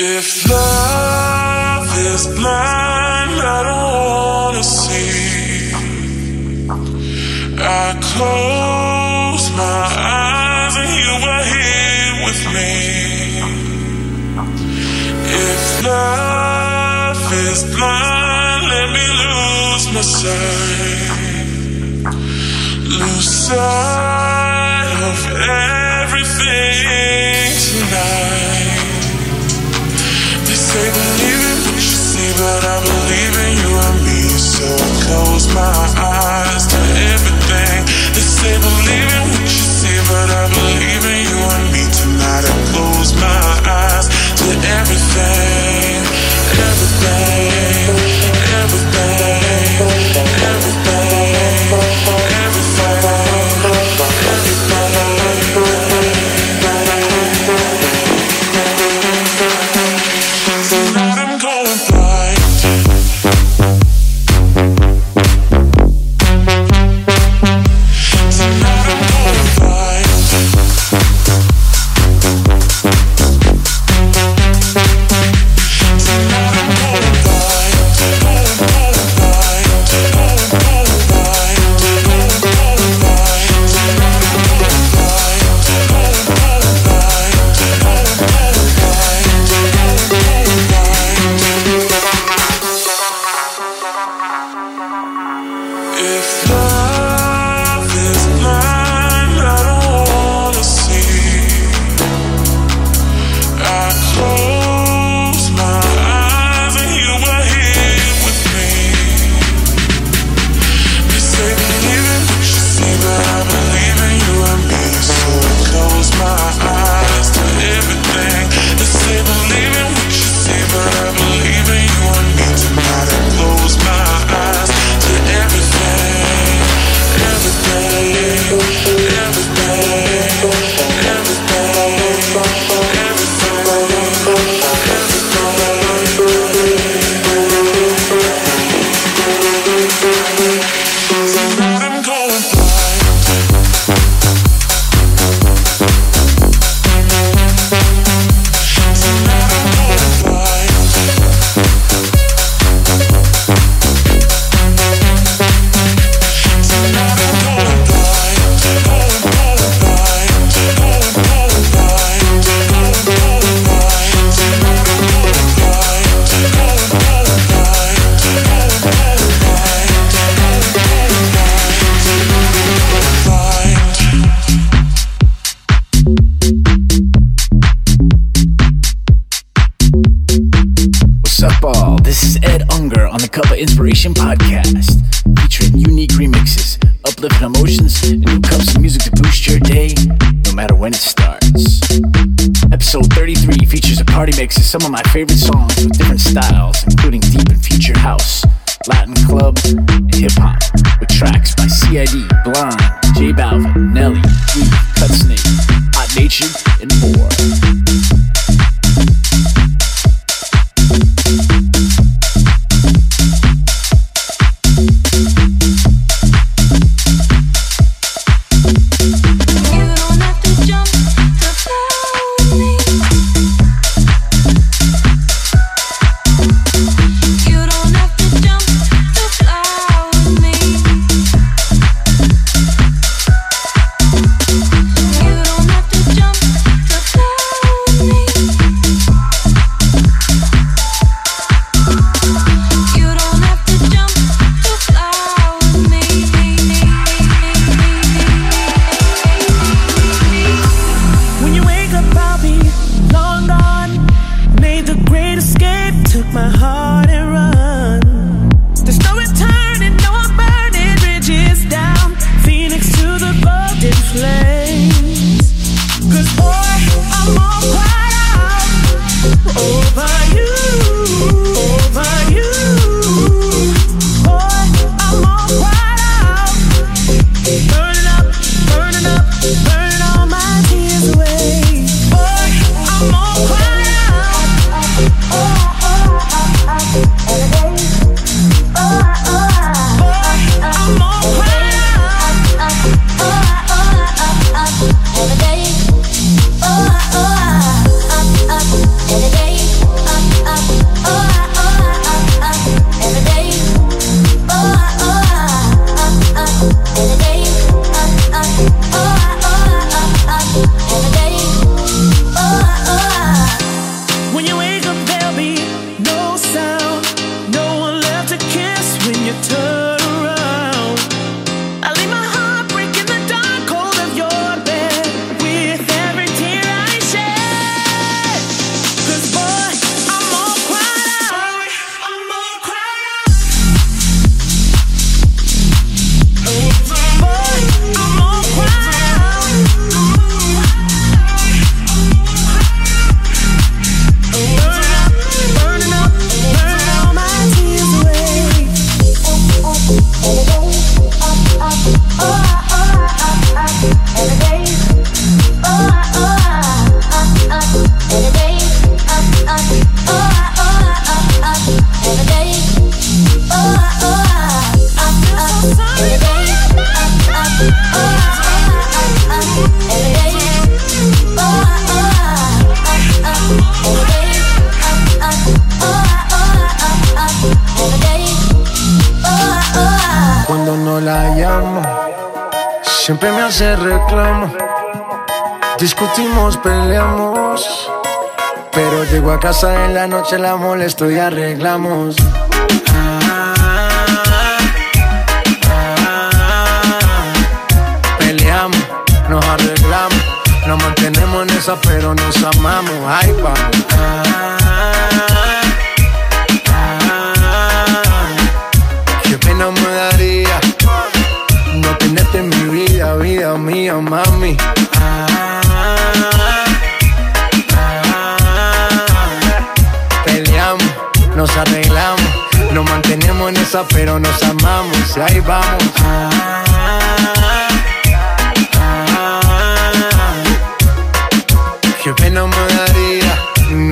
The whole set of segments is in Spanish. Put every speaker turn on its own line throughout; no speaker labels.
If love is blind, I don't wanna see. I close my eyes and you are here with me. If love is blind, let me lose my sight. Lose sight.
some of my favorite songs.
Siempre me hace reclamo. Discutimos, peleamos. Pero llego a casa en la noche, la molesto y arreglamos. Peleamos, nos arreglamos. Nos mantenemos en esa, pero nos amamos. Ay, vamos. Mía, mami. Peleamos, nos arreglamos, nos mantenemos en esa, pero nos amamos. Y ahí vamos.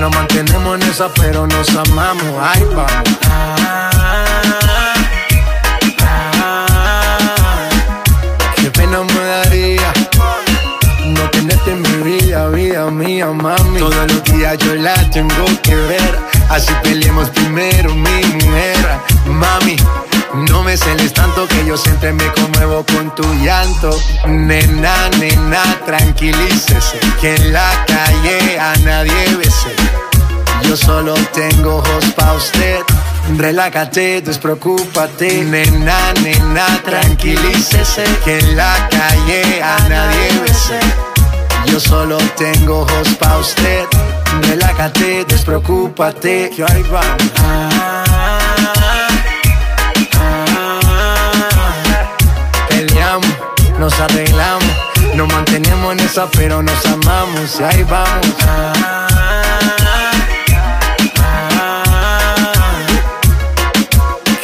Nos mantenemos en esa, pero nos amamos. Ay, vamos. Qué pena me daría no tenerte en mi vida, vida mía, mami.
Todos los días yo la tengo que ver. Así peleemos primero, mi mujer. Mami, no me celes tanto que yo siempre me conmuevo con tu llanto. Nena, nena, tranquilícese. Que en la calle a nadie bese. Yo solo tengo ojos pa' usted. Relájate, despreocúpate. Nena, nena, tranquilícese. Que en la calle a nadie bese. Yo solo tengo ojos pa' usted. Relájate, despreocúpate.
Peleamos, nos arreglamos, nos mantenemos en esa, pero nos amamos. Y ahí vamos.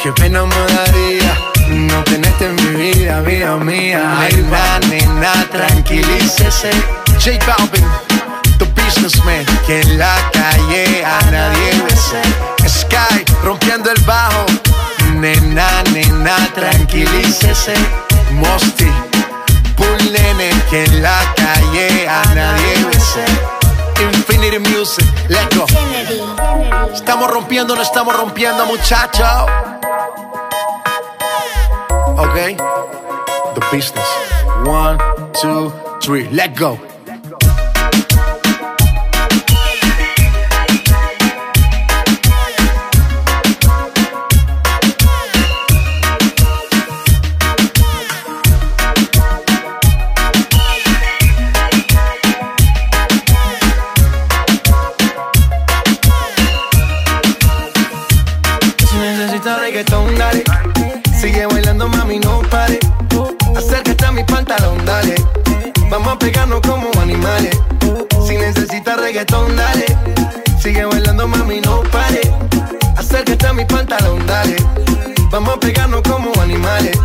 Qué pena me daría no tenerte en mi vida, vida mía. Ay,
Nena, nena, tranquilícese. J Balvin, the businessman. Que en la calle a nadie bese. Sky, rompiendo el bajo. Nena, nena, tranquilícese. Mosty. Que en la calle a nadie bese. Infinity Music, let's go. Estamos rompiendo, no estamos rompiendo, muchachos. Okay? The business. One, two, three, let go.
Pantalón, dale. Vamos a pegarnos como animales. Si necesitas reggaetón, dale. Sigue bailando, mami, no pare. Acércate a mi pantalón, dale. Vamos a pegarnos como animales.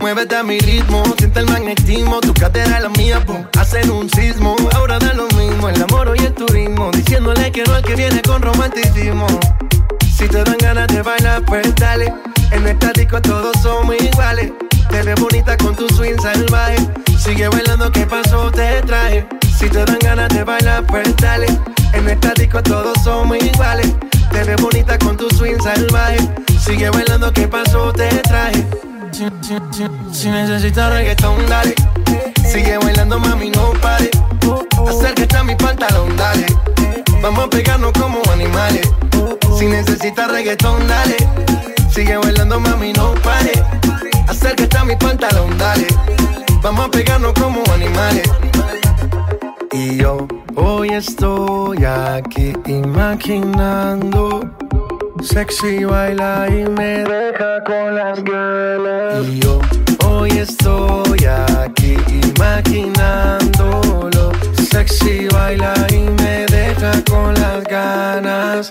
Muévete a mi ritmo, siente el magnetismo. Tu cadera es la mía, pum, hacen un sismo. Ahora da lo mismo, el amor y el turismo. Diciéndole que no al que viene con romanticismo. Si te dan ganas de bailar, pues dale. En esta disco todos somos iguales. Te ves bonita con tu swing salvaje. Sigue bailando, ¿qué pasó? Te traje. Si te dan ganas de bailar, pues dale. En esta disco todos somos iguales. Te ves bonita con tu swing salvaje. Sigue bailando, ¿qué pasó? Te traje. Si, si- si- si necesitas reggaetón, dale. Sigue bailando, mami, no pare. Acércate a mi pantalón, dale. Vamos a pegarnos como animales. Si necesitas reggaetón, dale. Sigue bailando, mami, no pare. Acércate a mi pantalón, dale. Vamos a pegarnos como animales. Y yo hoy estoy aquí imaginando. Sexy baila y me deja con las ganas. Y yo hoy estoy aquí imaginándolo. Sexy baila y me deja con las ganas.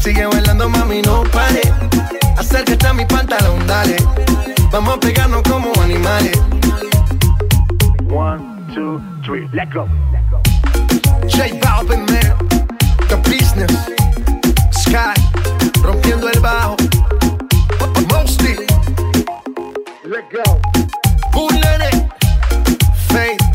Sigue bailando, mami, no pare. Acércate a mi pantalón, dale. Vamos a pegarnos como animales.
One, two, three, let go.
J Balvin, man. The business. Sky. Rompiendo el bajo. Mosty.
Let go.
Bullet. Faith.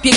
变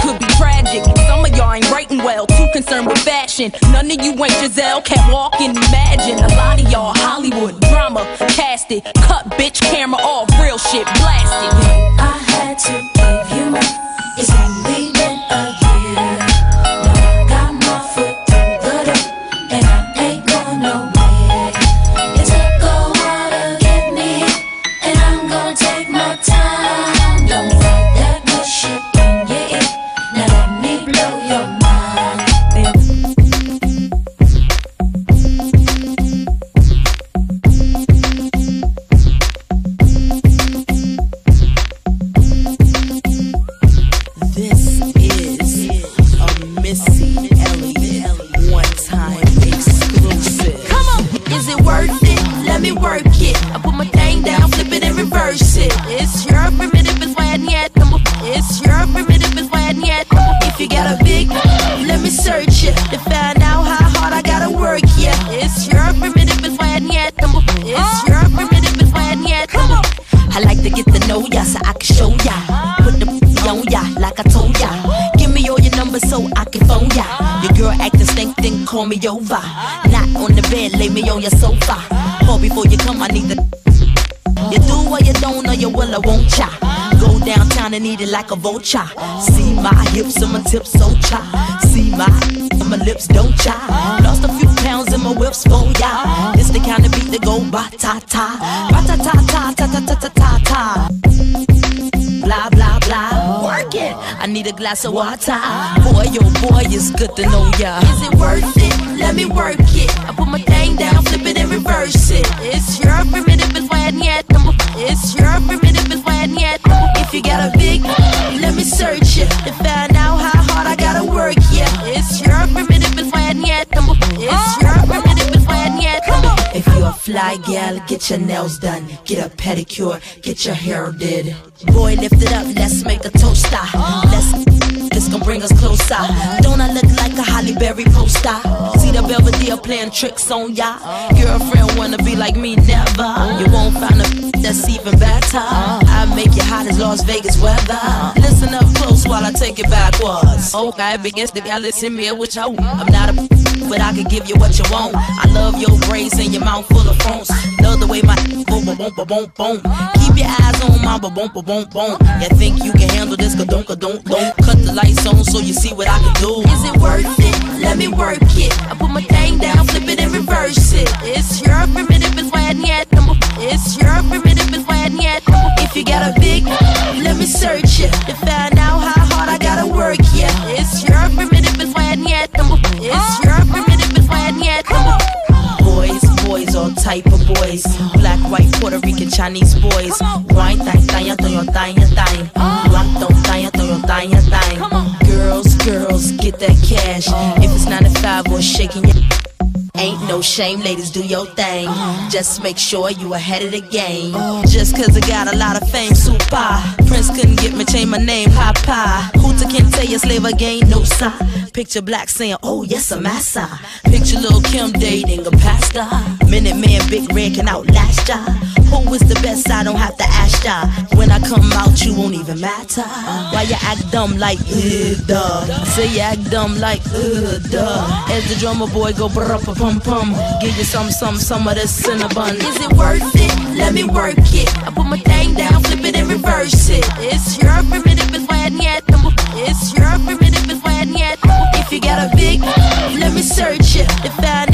could be tragic. Some of y'all ain't writing well, too concerned with fashion. None of you ain't Giselle, can't walk and imagine. A lot of y'all Hollywood drama, cast it. Cut bitch camera off, real shit blasted.
I had to give you more. It's only
over. Not on the bed, lay me on your sofa. Call before you come, I need the. You do or you don't, or you will or won't cha. Go downtown and eat it like a vulture. See my hips and my tips so cha. See my and my lips don't cha. Lost a few pounds in my whips for ya. It's the kind of beat that go ba ta ta, ba ta ta ta ta ta ta ta ta a glass of water. Boy, oh boy, it's good to know ya.
Is it worth it? Let me work it. I put my thing down, flip it and reverse it. It's your primitive is why I need It's your primitive is why I need If you got a big,
fly gal, get your nails done, get a pedicure, get your hair did. Boy, lift it up, let's make a toaster. Let's this gon' bring us closer. Don't I look like a Holly Berry poster? See the Belvedere playing tricks on ya. Girlfriend wanna be like me, never. You won't find a that's even better. I make you hot as Las Vegas weather. Listen up close while I take it backwards. Okay, to y'all listen me what you I'm not a but I can give you what you want. I love your braids and your mouth full of phones. Love the way my boom boom boom boom boom. Keep your eyes on my boom boom boom boom. You think you can handle this? Ka don't don't don't. Cut the lights on so you see what I can do.
Is it worth it? Let me work it. I put my thing down, flip it and reverse it. It's your primitive is why I need It's your primitive is I If you got a big, let me search it to find out how hard I gotta work. Yeah, it's your primitive is I It's your primitive is I
Boys, boys, all type of boys. Black, white, Puerto Rican, Chinese boys. Wine, thang, thang, thang, thang, thang. Rock, don't thang, thang, thang, thang. Girls, girls, get that cash. If it's 95 or shaking your. Ain't no uh-huh. shame, ladies, do your thing. Uh-huh. Just make sure you ahead of the game. Uh-huh. Just cause I got a lot of fame, super. Prince couldn't get me, change my name, Papa. Hooter can't tell you slave again, no sign. Picture black saying, oh, oh yes, I'm massa. Picture little Kim dating a pastor. Minute man, Big Red can outlast ya. Who is the best? I don't have to ask ya. When I come out, you won't even matter. Why you act dumb like, ugh, duh. Say you act dumb like, ugh, duh. As the drummer boy go brr pum pum. Give you some, some, some of this cinnamon.
Is it worth it? Let me work it. I put my thing down, flip it and reverse it. It's your primitive is why I need It's your primitive is why I need If you got a big, let me search it. To find